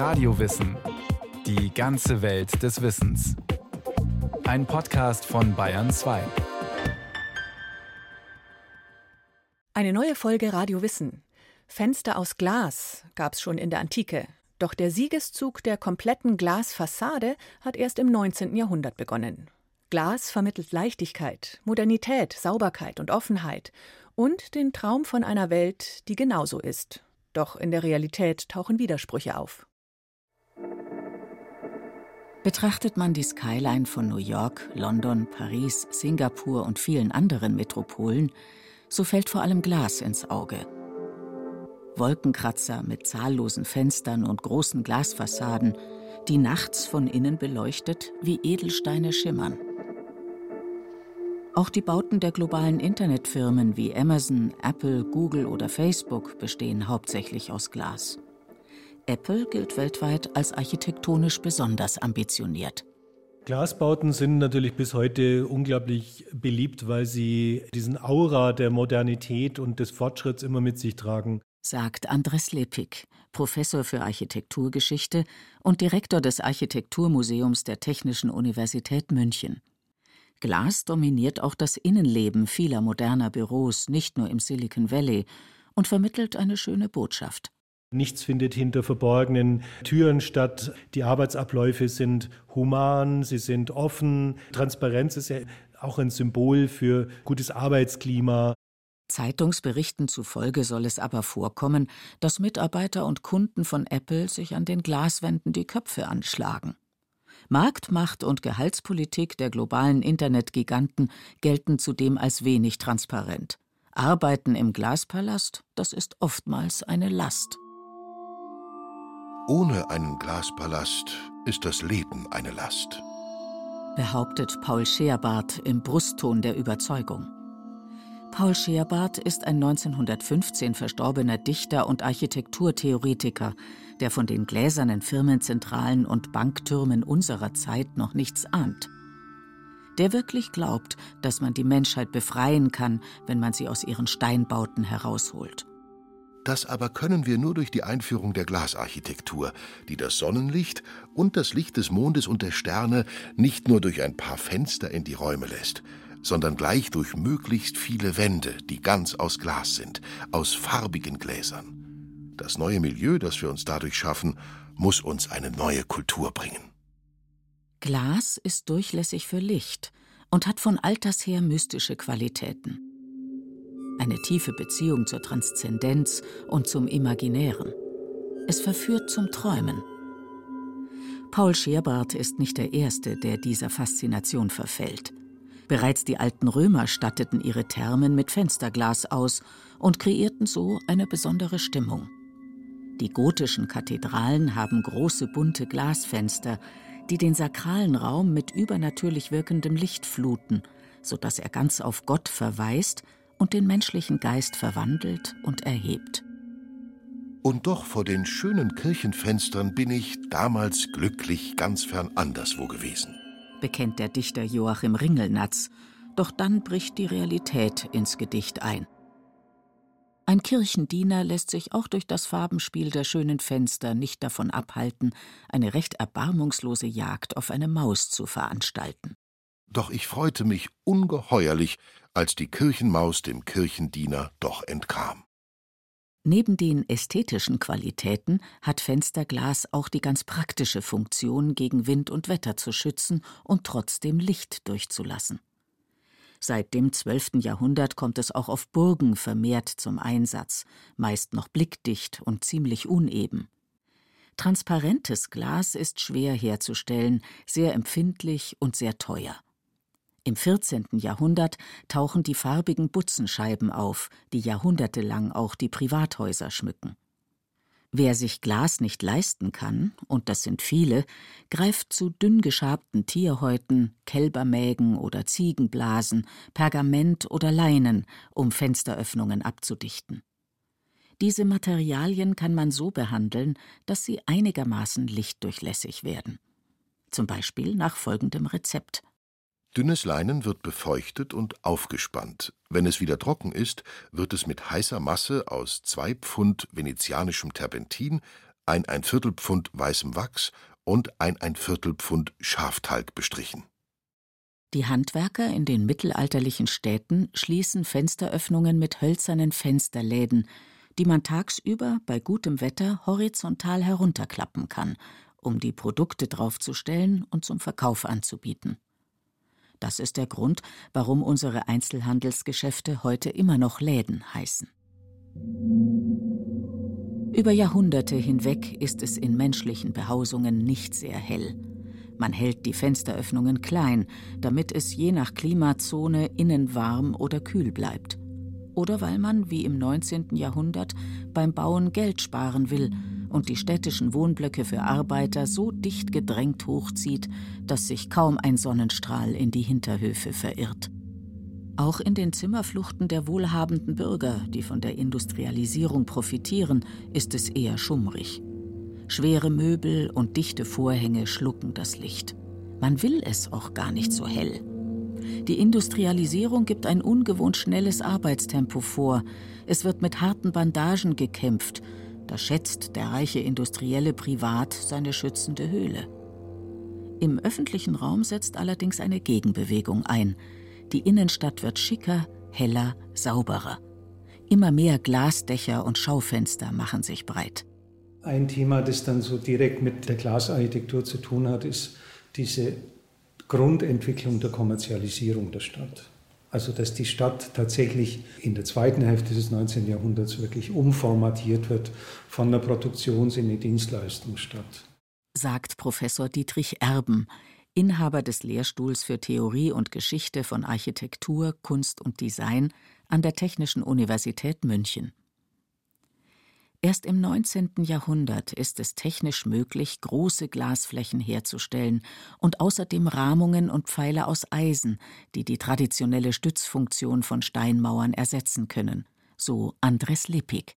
Radiowissen. Die ganze Welt des Wissens. Ein Podcast von Bayern 2. Eine neue Folge Radio Wissen. Fenster aus Glas gab es schon in der Antike. Doch der Siegeszug der kompletten Glasfassade hat erst im 19. Jahrhundert begonnen. Glas vermittelt Leichtigkeit, Modernität, Sauberkeit und Offenheit und den Traum von einer Welt, die genauso ist. Doch in der Realität tauchen Widersprüche auf. Betrachtet man die Skyline von New York, London, Paris, Singapur und vielen anderen Metropolen, so fällt vor allem Glas ins Auge. Wolkenkratzer mit zahllosen Fenstern und großen Glasfassaden, die nachts von innen beleuchtet wie Edelsteine schimmern. Auch die Bauten der globalen Internetfirmen wie Amazon, Apple, Google oder Facebook bestehen hauptsächlich aus Glas. Apple gilt weltweit als architektonisch besonders ambitioniert. Glasbauten sind natürlich bis heute unglaublich beliebt, weil sie diesen Aura der Modernität und des Fortschritts immer mit sich tragen, sagt Andres Lepik, Professor für Architekturgeschichte und Direktor des Architekturmuseums der Technischen Universität München. Glas dominiert auch das Innenleben vieler moderner Büros, nicht nur im Silicon Valley, und vermittelt eine schöne Botschaft. Nichts findet hinter verborgenen Türen statt. Die Arbeitsabläufe sind human, sie sind offen. Transparenz ist ja auch ein Symbol für gutes Arbeitsklima. Zeitungsberichten zufolge soll es aber vorkommen, dass Mitarbeiter und Kunden von Apple sich an den Glaswänden die Köpfe anschlagen. Marktmacht und Gehaltspolitik der globalen Internetgiganten gelten zudem als wenig transparent. Arbeiten im Glaspalast, das ist oftmals eine Last. Ohne einen Glaspalast ist das Leben eine Last, behauptet Paul Scheerbart im Brustton der Überzeugung. Paul Scheerbart ist ein 1915 verstorbener Dichter und Architekturtheoretiker, der von den gläsernen Firmenzentralen und Banktürmen unserer Zeit noch nichts ahnt. Der wirklich glaubt, dass man die Menschheit befreien kann, wenn man sie aus ihren Steinbauten herausholt. Das aber können wir nur durch die Einführung der Glasarchitektur, die das Sonnenlicht und das Licht des Mondes und der Sterne nicht nur durch ein paar Fenster in die Räume lässt, sondern gleich durch möglichst viele Wände, die ganz aus Glas sind, aus farbigen Gläsern. Das neue Milieu, das wir uns dadurch schaffen, muss uns eine neue Kultur bringen. Glas ist durchlässig für Licht und hat von alters her mystische Qualitäten. Eine tiefe Beziehung zur Transzendenz und zum Imaginären. Es verführt zum Träumen. Paul Scherbart ist nicht der Erste, der dieser Faszination verfällt. Bereits die alten Römer statteten ihre Thermen mit Fensterglas aus und kreierten so eine besondere Stimmung. Die gotischen Kathedralen haben große bunte Glasfenster, die den sakralen Raum mit übernatürlich wirkendem Licht fluten, so dass er ganz auf Gott verweist und den menschlichen Geist verwandelt und erhebt. Und doch vor den schönen Kirchenfenstern bin ich damals glücklich ganz fern anderswo gewesen bekennt der Dichter Joachim Ringelnatz, doch dann bricht die Realität ins Gedicht ein. Ein Kirchendiener lässt sich auch durch das Farbenspiel der schönen Fenster nicht davon abhalten, eine recht erbarmungslose Jagd auf eine Maus zu veranstalten. Doch ich freute mich ungeheuerlich, als die Kirchenmaus dem Kirchendiener doch entkam. Neben den ästhetischen Qualitäten hat Fensterglas auch die ganz praktische Funktion, gegen Wind und Wetter zu schützen und trotzdem Licht durchzulassen. Seit dem 12. Jahrhundert kommt es auch auf Burgen vermehrt zum Einsatz, meist noch blickdicht und ziemlich uneben. Transparentes Glas ist schwer herzustellen, sehr empfindlich und sehr teuer. Im 14. Jahrhundert tauchen die farbigen Butzenscheiben auf, die jahrhundertelang auch die Privathäuser schmücken. Wer sich Glas nicht leisten kann, und das sind viele, greift zu dünn geschabten Tierhäuten, Kälbermägen oder Ziegenblasen, Pergament oder Leinen, um Fensteröffnungen abzudichten. Diese Materialien kann man so behandeln, dass sie einigermaßen lichtdurchlässig werden. Zum Beispiel nach folgendem Rezept. Dünnes Leinen wird befeuchtet und aufgespannt. Wenn es wieder trocken ist, wird es mit heißer Masse aus zwei Pfund venezianischem Terpentin, ein ein Viertel Pfund weißem Wachs und ein ein Viertel Pfund Schaftalg bestrichen. Die Handwerker in den mittelalterlichen Städten schließen Fensteröffnungen mit hölzernen Fensterläden, die man tagsüber bei gutem Wetter horizontal herunterklappen kann, um die Produkte draufzustellen und zum Verkauf anzubieten. Das ist der Grund, warum unsere Einzelhandelsgeschäfte heute immer noch Läden heißen. Über Jahrhunderte hinweg ist es in menschlichen Behausungen nicht sehr hell. Man hält die Fensteröffnungen klein, damit es je nach Klimazone innen warm oder kühl bleibt. Oder weil man, wie im 19. Jahrhundert, beim Bauen Geld sparen will und die städtischen Wohnblöcke für Arbeiter so dicht gedrängt hochzieht, dass sich kaum ein Sonnenstrahl in die Hinterhöfe verirrt. Auch in den Zimmerfluchten der wohlhabenden Bürger, die von der Industrialisierung profitieren, ist es eher schummrig. Schwere Möbel und dichte Vorhänge schlucken das Licht. Man will es auch gar nicht so hell. Die Industrialisierung gibt ein ungewohnt schnelles Arbeitstempo vor. Es wird mit harten Bandagen gekämpft. Da schätzt der reiche Industrielle privat seine schützende Höhle. Im öffentlichen Raum setzt allerdings eine Gegenbewegung ein. Die Innenstadt wird schicker, heller, sauberer. Immer mehr Glasdächer und Schaufenster machen sich breit. Ein Thema, das dann so direkt mit der Glasarchitektur zu tun hat, ist diese Grundentwicklung der Kommerzialisierung der Stadt. Also dass die Stadt tatsächlich in der zweiten Hälfte des 19. Jahrhunderts wirklich umformatiert wird von der Produktions- in die Dienstleistungsstadt. Sagt Professor Dietrich Erben, Inhaber des Lehrstuhls für Theorie und Geschichte von Architektur, Kunst und Design an der Technischen Universität München. Erst im 19. Jahrhundert ist es technisch möglich, große Glasflächen herzustellen und außerdem Rahmungen und Pfeiler aus Eisen, die die traditionelle Stützfunktion von Steinmauern ersetzen können, so Andres Lippig.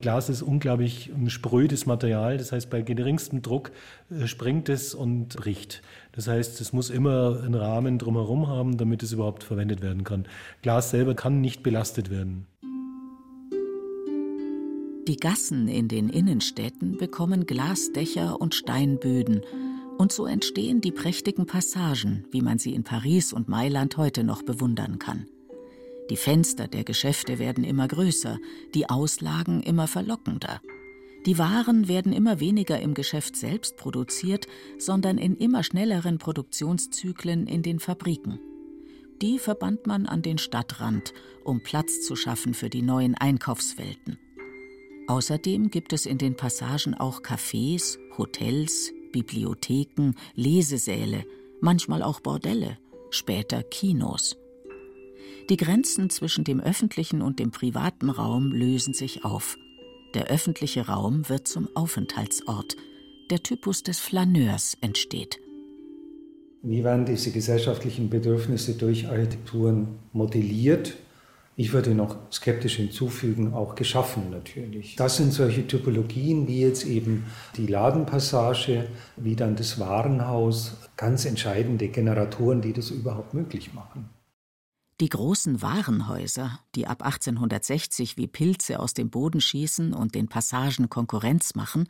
Glas ist unglaublich ein sprödes Material, das heißt, bei geringstem Druck äh, springt es und bricht. Das heißt, es muss immer einen Rahmen drumherum haben, damit es überhaupt verwendet werden kann. Glas selber kann nicht belastet werden. Die Gassen in den Innenstädten bekommen Glasdächer und Steinböden, und so entstehen die prächtigen Passagen, wie man sie in Paris und Mailand heute noch bewundern kann. Die Fenster der Geschäfte werden immer größer, die Auslagen immer verlockender. Die Waren werden immer weniger im Geschäft selbst produziert, sondern in immer schnelleren Produktionszyklen in den Fabriken. Die verbannt man an den Stadtrand, um Platz zu schaffen für die neuen Einkaufswelten. Außerdem gibt es in den Passagen auch Cafés, Hotels, Bibliotheken, Lesesäle, manchmal auch Bordelle, später Kinos. Die Grenzen zwischen dem öffentlichen und dem privaten Raum lösen sich auf. Der öffentliche Raum wird zum Aufenthaltsort. Der Typus des Flaneurs entsteht. Wie werden diese gesellschaftlichen Bedürfnisse durch Architekturen modelliert ich würde noch skeptisch hinzufügen, auch geschaffen natürlich. Das sind solche Typologien wie jetzt eben die Ladenpassage, wie dann das Warenhaus, ganz entscheidende Generatoren, die das überhaupt möglich machen. Die großen Warenhäuser, die ab 1860 wie Pilze aus dem Boden schießen und den Passagen Konkurrenz machen,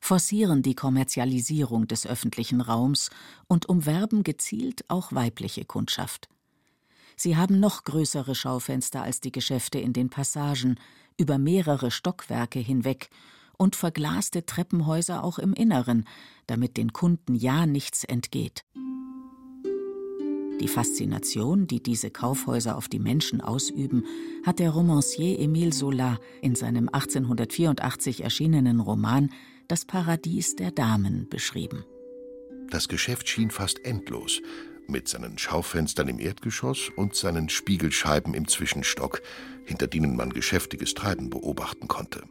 forcieren die Kommerzialisierung des öffentlichen Raums und umwerben gezielt auch weibliche Kundschaft. Sie haben noch größere Schaufenster als die Geschäfte in den Passagen, über mehrere Stockwerke hinweg und verglaste Treppenhäuser auch im Inneren, damit den Kunden ja nichts entgeht. Die Faszination, die diese Kaufhäuser auf die Menschen ausüben, hat der Romancier Émile Zola in seinem 1884 erschienenen Roman Das Paradies der Damen beschrieben. Das Geschäft schien fast endlos, mit seinen Schaufenstern im Erdgeschoss und seinen Spiegelscheiben im Zwischenstock, hinter denen man geschäftiges Treiben beobachten konnte.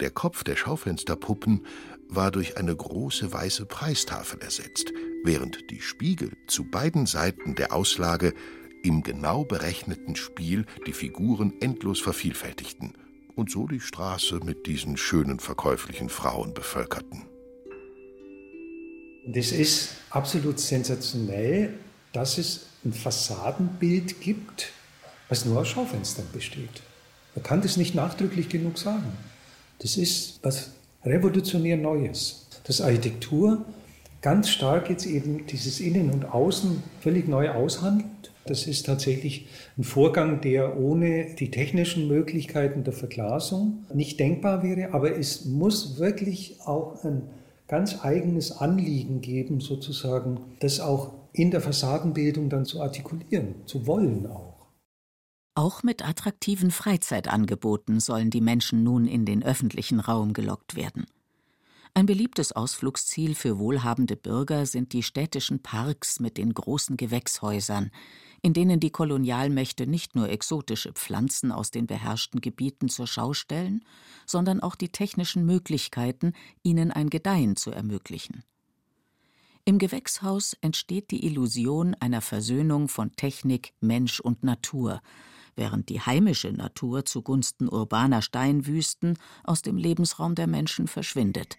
Der Kopf der Schaufensterpuppen war durch eine große weiße Preistafel ersetzt, während die Spiegel zu beiden Seiten der Auslage im genau berechneten Spiel die Figuren endlos vervielfältigten und so die Straße mit diesen schönen verkäuflichen Frauen bevölkerten. Es ist absolut sensationell, dass es ein Fassadenbild gibt, was nur aus Schaufenstern besteht. Man kann das nicht nachdrücklich genug sagen. Das ist was revolutionär Neues. Dass Architektur ganz stark jetzt eben dieses Innen und Außen völlig neu aushandelt. Das ist tatsächlich ein Vorgang, der ohne die technischen Möglichkeiten der Verglasung nicht denkbar wäre, aber es muss wirklich auch ein ganz eigenes Anliegen geben, sozusagen, das auch in der Fassadenbildung dann zu artikulieren, zu wollen auch. Auch mit attraktiven Freizeitangeboten sollen die Menschen nun in den öffentlichen Raum gelockt werden. Ein beliebtes Ausflugsziel für wohlhabende Bürger sind die städtischen Parks mit den großen Gewächshäusern, in denen die Kolonialmächte nicht nur exotische Pflanzen aus den beherrschten Gebieten zur Schau stellen, sondern auch die technischen Möglichkeiten, ihnen ein Gedeihen zu ermöglichen. Im Gewächshaus entsteht die Illusion einer Versöhnung von Technik, Mensch und Natur, während die heimische Natur zugunsten urbaner Steinwüsten aus dem Lebensraum der Menschen verschwindet.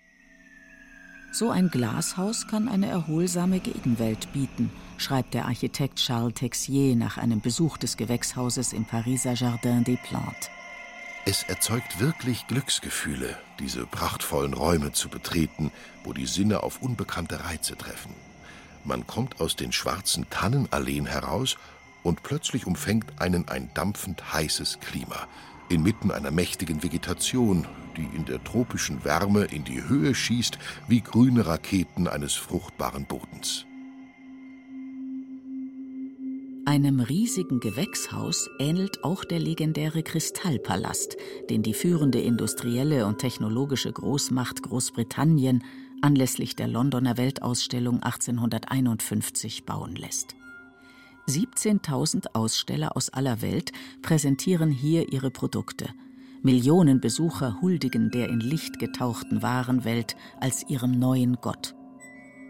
So ein Glashaus kann eine erholsame Gegenwelt bieten, schreibt der Architekt Charles Texier nach einem Besuch des Gewächshauses im Pariser Jardin des Plantes. Es erzeugt wirklich Glücksgefühle, diese prachtvollen Räume zu betreten, wo die Sinne auf unbekannte Reize treffen. Man kommt aus den schwarzen Tannenalleen heraus und plötzlich umfängt einen ein dampfend heißes Klima, inmitten einer mächtigen Vegetation, die in der tropischen Wärme in die Höhe schießt wie grüne Raketen eines fruchtbaren Bodens. Einem riesigen Gewächshaus ähnelt auch der legendäre Kristallpalast, den die führende industrielle und technologische Großmacht Großbritannien anlässlich der Londoner Weltausstellung 1851 bauen lässt. 17.000 Aussteller aus aller Welt präsentieren hier ihre Produkte – Millionen Besucher huldigen der in Licht getauchten Warenwelt als ihrem neuen Gott.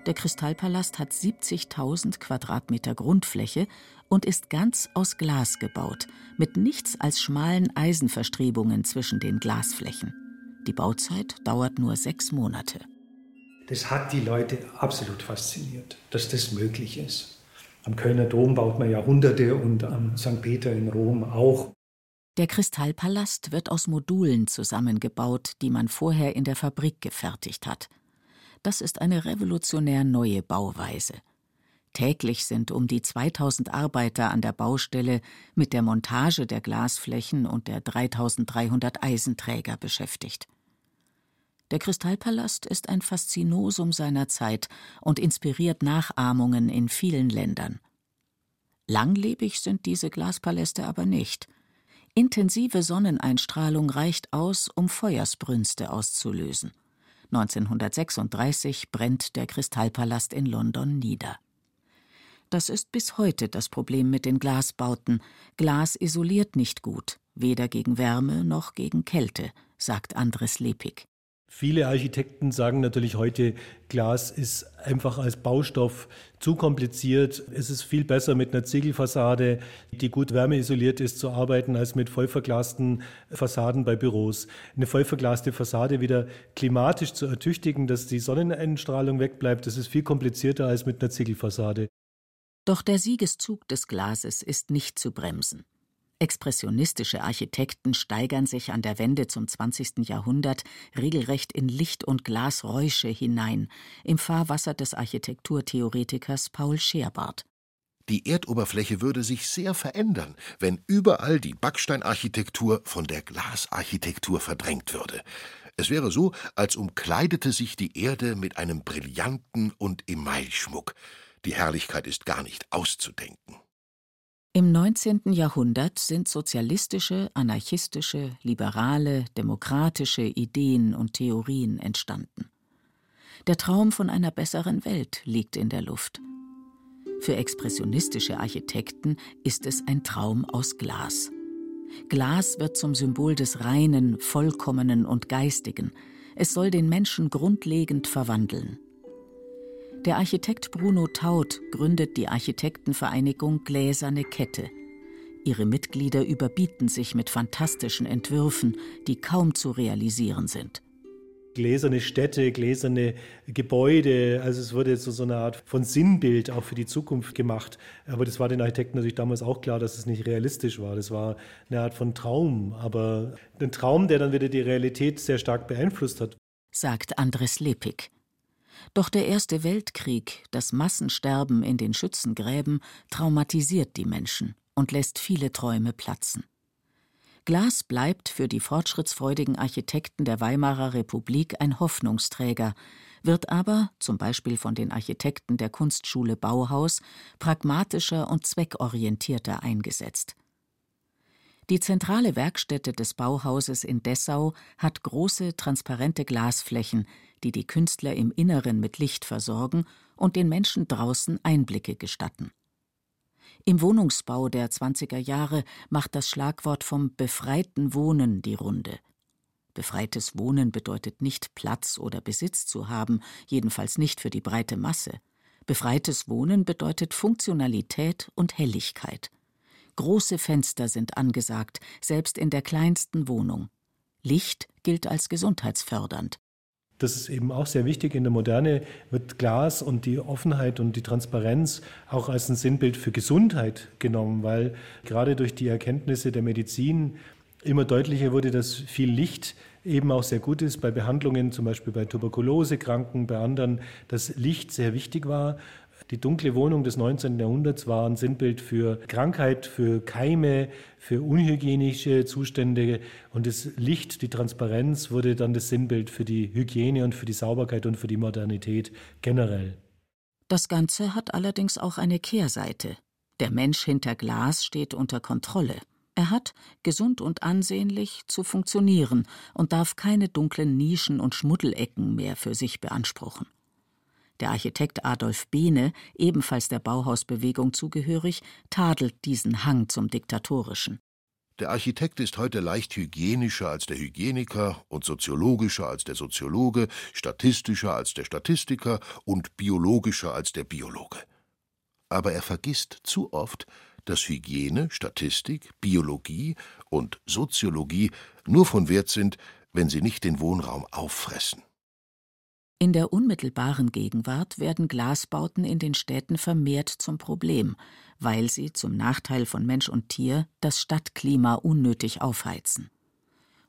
Der Kristallpalast hat 70.000 Quadratmeter Grundfläche und ist ganz aus Glas gebaut, mit nichts als schmalen Eisenverstrebungen zwischen den Glasflächen. Die Bauzeit dauert nur sechs Monate. Das hat die Leute absolut fasziniert, dass das möglich ist. Am Kölner Dom baut man Jahrhunderte und am St. Peter in Rom auch. Der Kristallpalast wird aus Modulen zusammengebaut, die man vorher in der Fabrik gefertigt hat. Das ist eine revolutionär neue Bauweise. Täglich sind um die 2000 Arbeiter an der Baustelle mit der Montage der Glasflächen und der 3300 Eisenträger beschäftigt. Der Kristallpalast ist ein Faszinosum seiner Zeit und inspiriert Nachahmungen in vielen Ländern. Langlebig sind diese Glaspaläste aber nicht – Intensive Sonneneinstrahlung reicht aus, um Feuersbrünste auszulösen. 1936 brennt der Kristallpalast in London nieder. Das ist bis heute das Problem mit den Glasbauten. Glas isoliert nicht gut, weder gegen Wärme noch gegen Kälte, sagt Andres Lepig. Viele Architekten sagen natürlich heute, Glas ist einfach als Baustoff zu kompliziert. Es ist viel besser mit einer Ziegelfassade, die gut wärmeisoliert ist, zu arbeiten, als mit vollverglasten Fassaden bei Büros. Eine vollverglaste Fassade wieder klimatisch zu ertüchtigen, dass die Sonneneinstrahlung wegbleibt, das ist viel komplizierter als mit einer Ziegelfassade. Doch der Siegeszug des Glases ist nicht zu bremsen. Expressionistische Architekten steigern sich an der Wende zum 20. Jahrhundert regelrecht in Licht- und Glasräusche hinein, im Fahrwasser des Architekturtheoretikers Paul Scherbart. Die Erdoberfläche würde sich sehr verändern, wenn überall die Backsteinarchitektur von der Glasarchitektur verdrängt würde. Es wäre so, als umkleidete sich die Erde mit einem brillanten und Emailschmuck. Die Herrlichkeit ist gar nicht auszudenken. Im 19. Jahrhundert sind sozialistische, anarchistische, liberale, demokratische Ideen und Theorien entstanden. Der Traum von einer besseren Welt liegt in der Luft. Für expressionistische Architekten ist es ein Traum aus Glas. Glas wird zum Symbol des Reinen, Vollkommenen und Geistigen. Es soll den Menschen grundlegend verwandeln. Der Architekt Bruno Taut gründet die Architektenvereinigung Gläserne Kette. Ihre Mitglieder überbieten sich mit fantastischen Entwürfen, die kaum zu realisieren sind. Gläserne Städte, gläserne Gebäude, also es wurde so, so eine Art von Sinnbild auch für die Zukunft gemacht. Aber das war den Architekten natürlich damals auch klar, dass es nicht realistisch war. Das war eine Art von Traum, aber ein Traum, der dann wieder die Realität sehr stark beeinflusst hat. sagt Andres Lepik. Doch der Erste Weltkrieg, das Massensterben in den Schützengräben, traumatisiert die Menschen und lässt viele Träume platzen. Glas bleibt für die fortschrittsfreudigen Architekten der Weimarer Republik ein Hoffnungsträger, wird aber, zum Beispiel von den Architekten der Kunstschule Bauhaus, pragmatischer und zweckorientierter eingesetzt. Die zentrale Werkstätte des Bauhauses in Dessau hat große, transparente Glasflächen, die die Künstler im Inneren mit Licht versorgen und den Menschen draußen Einblicke gestatten. Im Wohnungsbau der 20er Jahre macht das Schlagwort vom befreiten Wohnen die Runde. Befreites Wohnen bedeutet nicht Platz oder Besitz zu haben, jedenfalls nicht für die breite Masse. Befreites Wohnen bedeutet Funktionalität und Helligkeit. Große Fenster sind angesagt, selbst in der kleinsten Wohnung. Licht gilt als gesundheitsfördernd. Das ist eben auch sehr wichtig. In der Moderne wird Glas und die Offenheit und die Transparenz auch als ein Sinnbild für Gesundheit genommen, weil gerade durch die Erkenntnisse der Medizin immer deutlicher wurde, dass viel Licht eben auch sehr gut ist bei Behandlungen, zum Beispiel bei Tuberkulosekranken, bei anderen, dass Licht sehr wichtig war. Die dunkle Wohnung des 19. Jahrhunderts war ein Sinnbild für Krankheit, für Keime, für unhygienische Zustände. Und das Licht, die Transparenz wurde dann das Sinnbild für die Hygiene und für die Sauberkeit und für die Modernität generell. Das Ganze hat allerdings auch eine Kehrseite. Der Mensch hinter Glas steht unter Kontrolle. Er hat, gesund und ansehnlich, zu funktionieren und darf keine dunklen Nischen und Schmuddelecken mehr für sich beanspruchen. Der Architekt Adolf Behne, ebenfalls der Bauhausbewegung zugehörig, tadelt diesen Hang zum Diktatorischen. Der Architekt ist heute leicht hygienischer als der Hygieniker und soziologischer als der Soziologe, statistischer als der Statistiker und biologischer als der Biologe. Aber er vergisst zu oft, dass Hygiene, Statistik, Biologie und Soziologie nur von Wert sind, wenn sie nicht den Wohnraum auffressen. In der unmittelbaren Gegenwart werden Glasbauten in den Städten vermehrt zum Problem, weil sie zum Nachteil von Mensch und Tier das Stadtklima unnötig aufheizen.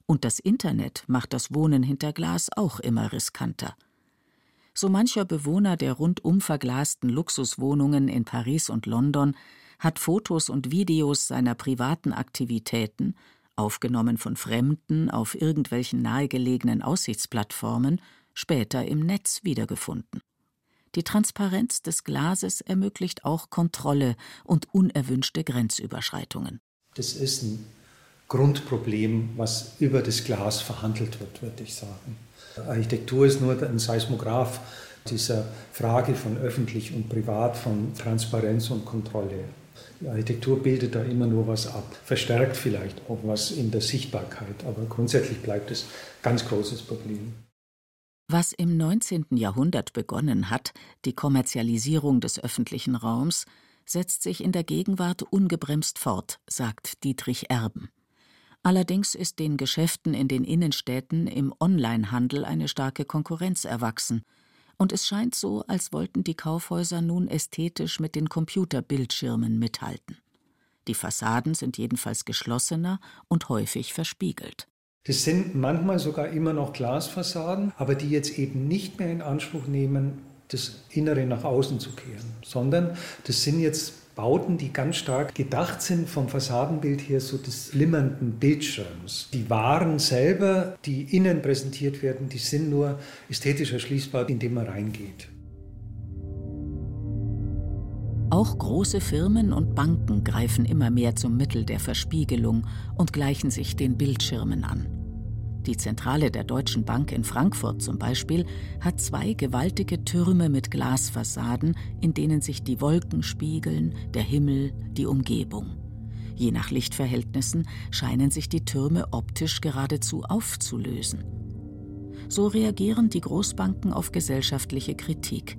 Und das Internet macht das Wohnen hinter Glas auch immer riskanter. So mancher Bewohner der rundum verglasten Luxuswohnungen in Paris und London hat Fotos und Videos seiner privaten Aktivitäten, aufgenommen von Fremden auf irgendwelchen nahegelegenen Aussichtsplattformen, später im Netz wiedergefunden. Die Transparenz des Glases ermöglicht auch Kontrolle und unerwünschte Grenzüberschreitungen. Das ist ein Grundproblem, was über das Glas verhandelt wird, würde ich sagen. Architektur ist nur ein Seismograph dieser Frage von öffentlich und privat, von Transparenz und Kontrolle. Die Architektur bildet da immer nur was ab, verstärkt vielleicht auch was in der Sichtbarkeit, aber grundsätzlich bleibt es ein ganz großes Problem. Was im 19. Jahrhundert begonnen hat, die Kommerzialisierung des öffentlichen Raums, setzt sich in der Gegenwart ungebremst fort, sagt Dietrich Erben. Allerdings ist den Geschäften in den Innenstädten im Onlinehandel eine starke Konkurrenz erwachsen, und es scheint so, als wollten die Kaufhäuser nun ästhetisch mit den Computerbildschirmen mithalten. Die Fassaden sind jedenfalls geschlossener und häufig verspiegelt. Das sind manchmal sogar immer noch Glasfassaden, aber die jetzt eben nicht mehr in Anspruch nehmen, das Innere nach außen zu kehren, sondern das sind jetzt Bauten, die ganz stark gedacht sind vom Fassadenbild her so des flimmernden Bildschirms. Die Waren selber, die innen präsentiert werden, die sind nur ästhetisch erschließbar, indem man reingeht. Auch große Firmen und Banken greifen immer mehr zum Mittel der Verspiegelung und gleichen sich den Bildschirmen an. Die Zentrale der Deutschen Bank in Frankfurt zum Beispiel hat zwei gewaltige Türme mit Glasfassaden, in denen sich die Wolken spiegeln, der Himmel, die Umgebung. Je nach Lichtverhältnissen scheinen sich die Türme optisch geradezu aufzulösen. So reagieren die Großbanken auf gesellschaftliche Kritik.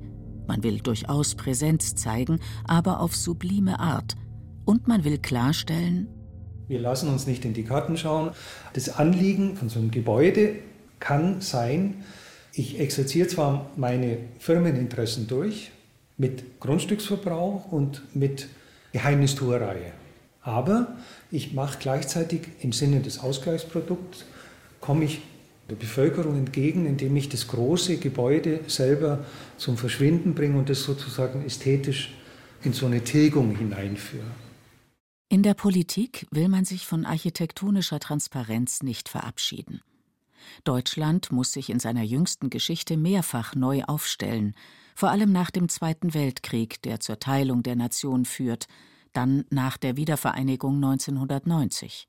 Man will durchaus Präsenz zeigen, aber auf sublime Art. Und man will klarstellen, wir lassen uns nicht in die Karten schauen. Das Anliegen von so einem Gebäude kann sein, ich exerziere zwar meine Firmeninteressen durch mit Grundstücksverbrauch und mit Geheimnistuerei, aber ich mache gleichzeitig im Sinne des Ausgleichsprodukts, komme ich der Bevölkerung entgegen, indem ich das große Gebäude selber zum Verschwinden bringe und das sozusagen ästhetisch in so eine Tilgung hineinführe. In der Politik will man sich von architektonischer Transparenz nicht verabschieden. Deutschland muss sich in seiner jüngsten Geschichte mehrfach neu aufstellen, vor allem nach dem Zweiten Weltkrieg, der zur Teilung der Nation führt, dann nach der Wiedervereinigung 1990.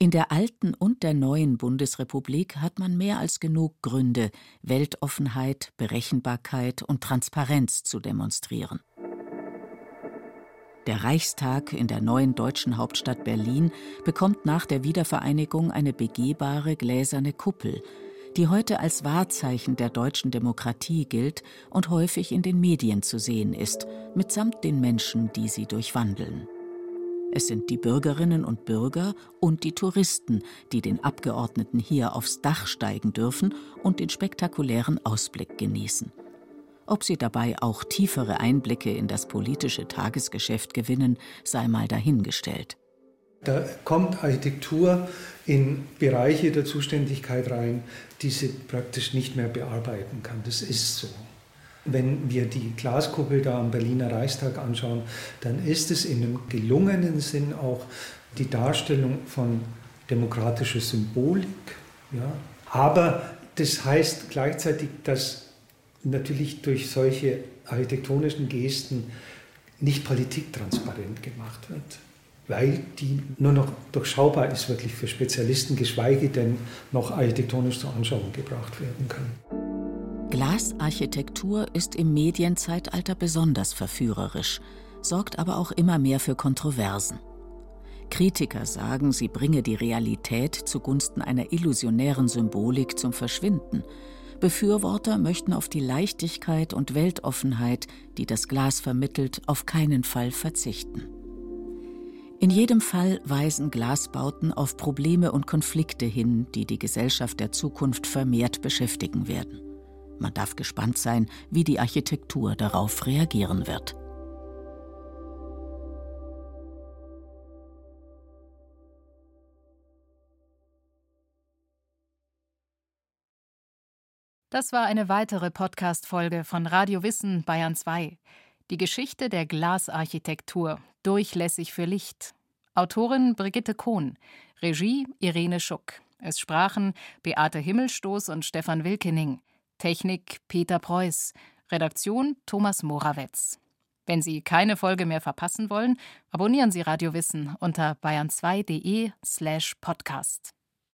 In der alten und der neuen Bundesrepublik hat man mehr als genug Gründe, Weltoffenheit, Berechenbarkeit und Transparenz zu demonstrieren. Der Reichstag in der neuen deutschen Hauptstadt Berlin bekommt nach der Wiedervereinigung eine begehbare gläserne Kuppel, die heute als Wahrzeichen der deutschen Demokratie gilt und häufig in den Medien zu sehen ist, mitsamt den Menschen, die sie durchwandeln. Es sind die Bürgerinnen und Bürger und die Touristen, die den Abgeordneten hier aufs Dach steigen dürfen und den spektakulären Ausblick genießen. Ob sie dabei auch tiefere Einblicke in das politische Tagesgeschäft gewinnen, sei mal dahingestellt. Da kommt Architektur in Bereiche der Zuständigkeit rein, die sie praktisch nicht mehr bearbeiten kann. Das ist so. Wenn wir die Glaskuppel da am Berliner Reichstag anschauen, dann ist es in einem gelungenen Sinn auch die Darstellung von demokratischer Symbolik. Ja. Aber das heißt gleichzeitig, dass natürlich durch solche architektonischen Gesten nicht politiktransparent gemacht wird, weil die nur noch durchschaubar ist wirklich für Spezialisten, geschweige denn noch architektonisch zur Anschauung gebracht werden kann. Glasarchitektur ist im Medienzeitalter besonders verführerisch, sorgt aber auch immer mehr für Kontroversen. Kritiker sagen, sie bringe die Realität zugunsten einer illusionären Symbolik zum Verschwinden – Befürworter möchten auf die Leichtigkeit und Weltoffenheit, die das Glas vermittelt, auf keinen Fall verzichten. In jedem Fall weisen Glasbauten auf Probleme und Konflikte hin, die die Gesellschaft der Zukunft vermehrt beschäftigen werden. Man darf gespannt sein, wie die Architektur darauf reagieren wird. Das war eine weitere Podcast-Folge von Radio Wissen Bayern 2. Die Geschichte der Glasarchitektur, durchlässig für Licht. Autorin Brigitte Kohn, Regie Irene Schuck. Es sprachen Beate Himmelstoß und Stefan Wilkening. Technik Peter Preuß. Redaktion Thomas Morawetz. Wenn Sie keine Folge mehr verpassen wollen, abonnieren Sie Radio Wissen unter bayern2.de slash podcast.